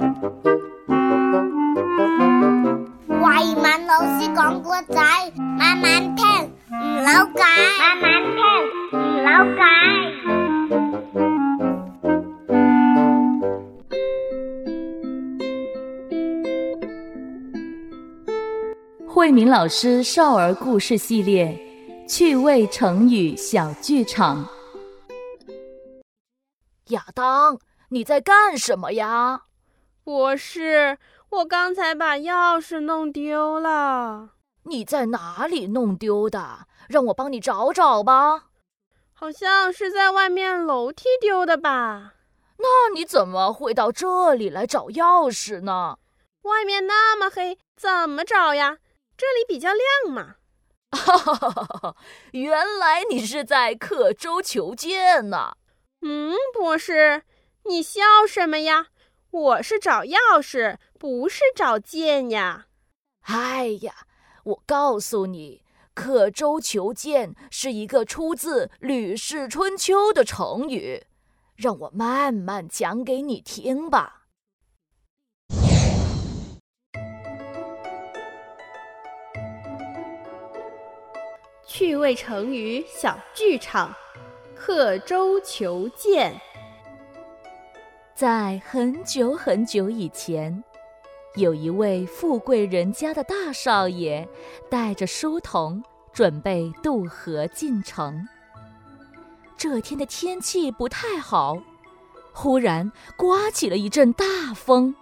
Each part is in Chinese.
慧敏老师讲故仔，慢慢听，唔扭計，慢慢听，唔扭計。慧敏老师少儿故事系列趣味成语小剧场。亚当，你在干什么呀？博士，我刚才把钥匙弄丢了，你在哪里弄丢的？让我帮你找找吧。好像是在外面楼梯丢的吧？那你怎么会到这里来找钥匙呢？外面那么黑，怎么找呀？这里比较亮嘛。哈哈哈哈哈！原来你是在刻舟求剑呢。嗯，博士，你笑什么呀？我是找钥匙，不是找剑呀。哎呀，我告诉你，刻舟求剑是一个出自《吕氏春秋》的成语，让我慢慢讲给你听吧。趣味成语小剧场，刻舟求剑。在很久很久以前，有一位富贵人家的大少爷，带着书童准备渡河进城。这天的天气不太好，忽然刮起了一阵大风，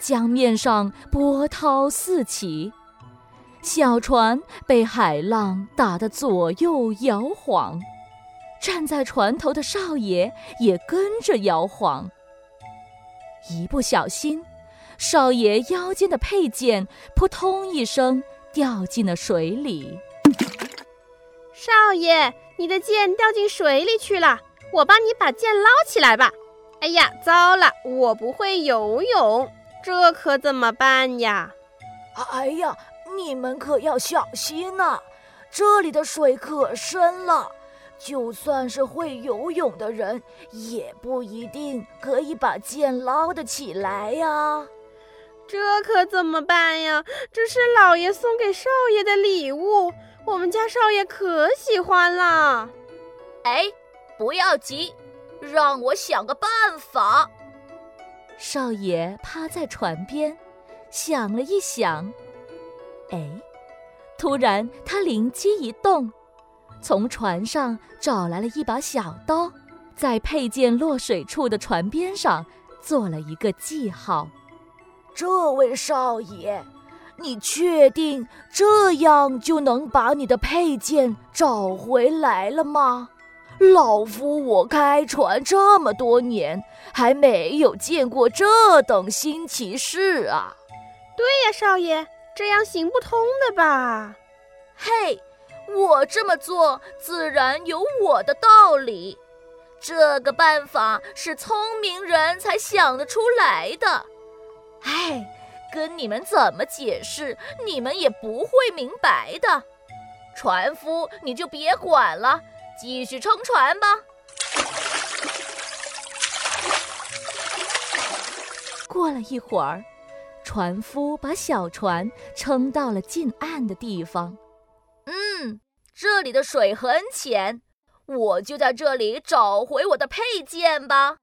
江面上波涛四起。小船被海浪打得左右摇晃，站在船头的少爷也跟着摇晃。一不小心，少爷腰间的佩剑扑通一声掉进了水里。少爷，你的剑掉进水里去了，我帮你把剑捞起来吧。哎呀，糟了，我不会游泳，这可怎么办呀？哎呀！你们可要小心呐，这里的水可深了，就算是会游泳的人，也不一定可以把剑捞得起来呀。这可怎么办呀？这是老爷送给少爷的礼物，我们家少爷可喜欢了。哎，不要急，让我想个办法。少爷趴在船边，想了一想。哎，突然他灵机一动，从船上找来了一把小刀，在佩剑落水处的船边上做了一个记号。这位少爷，你确定这样就能把你的佩剑找回来了吗？老夫我开船这么多年，还没有见过这等新奇事啊！对呀，少爷。这样行不通的吧？嘿，我这么做自然有我的道理。这个办法是聪明人才想得出来的。哎，跟你们怎么解释，你们也不会明白的。船夫，你就别管了，继续撑船吧。过了一会儿。船夫把小船撑到了近岸的地方。这里的水很浅，我就在这里找回我的佩剑吧。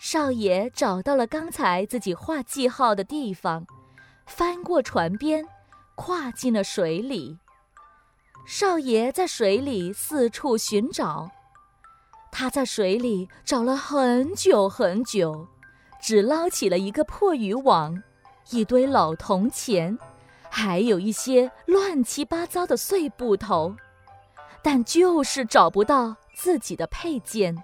少爷找到了刚才自己画记号的地方，翻过船边，跨进了水里。少爷在水里四处寻找，他在水里找了很久很久。只捞起了一个破渔网，一堆老铜钱，还有一些乱七八糟的碎布头，但就是找不到自己的配件。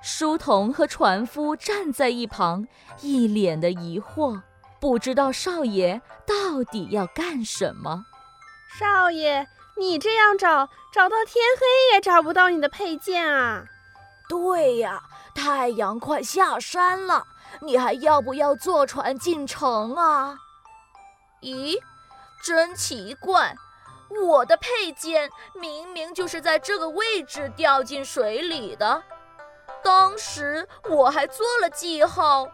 书童和船夫站在一旁，一脸的疑惑，不知道少爷到底要干什么。少爷，你这样找，找到天黑也找不到你的配件啊！对呀。太阳快下山了，你还要不要坐船进城啊？咦，真奇怪，我的佩剑明明就是在这个位置掉进水里的，当时我还做了记号，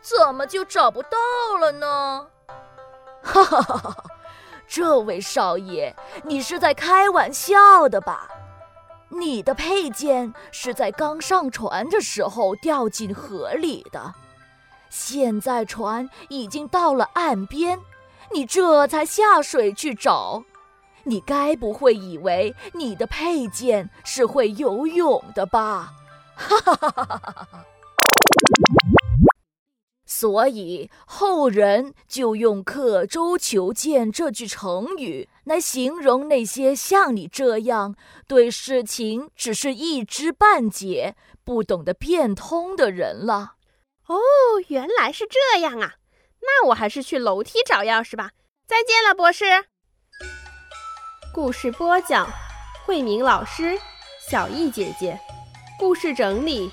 怎么就找不到了呢？哈哈哈哈！这位少爷，你是在开玩笑的吧？你的佩剑是在刚上船的时候掉进河里的，现在船已经到了岸边，你这才下水去找。你该不会以为你的佩剑是会游泳的吧？哈哈哈哈哈哈！所以后人就用“刻舟求剑”这句成语来形容那些像你这样对事情只是一知半解、不懂得变通的人了。哦，原来是这样啊！那我还是去楼梯找钥匙吧。再见了，博士。故事播讲：慧明老师、小艺姐姐。故事整理：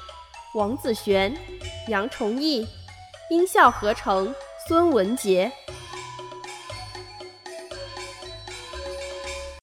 王子璇、杨崇义。音效合成：孙文杰。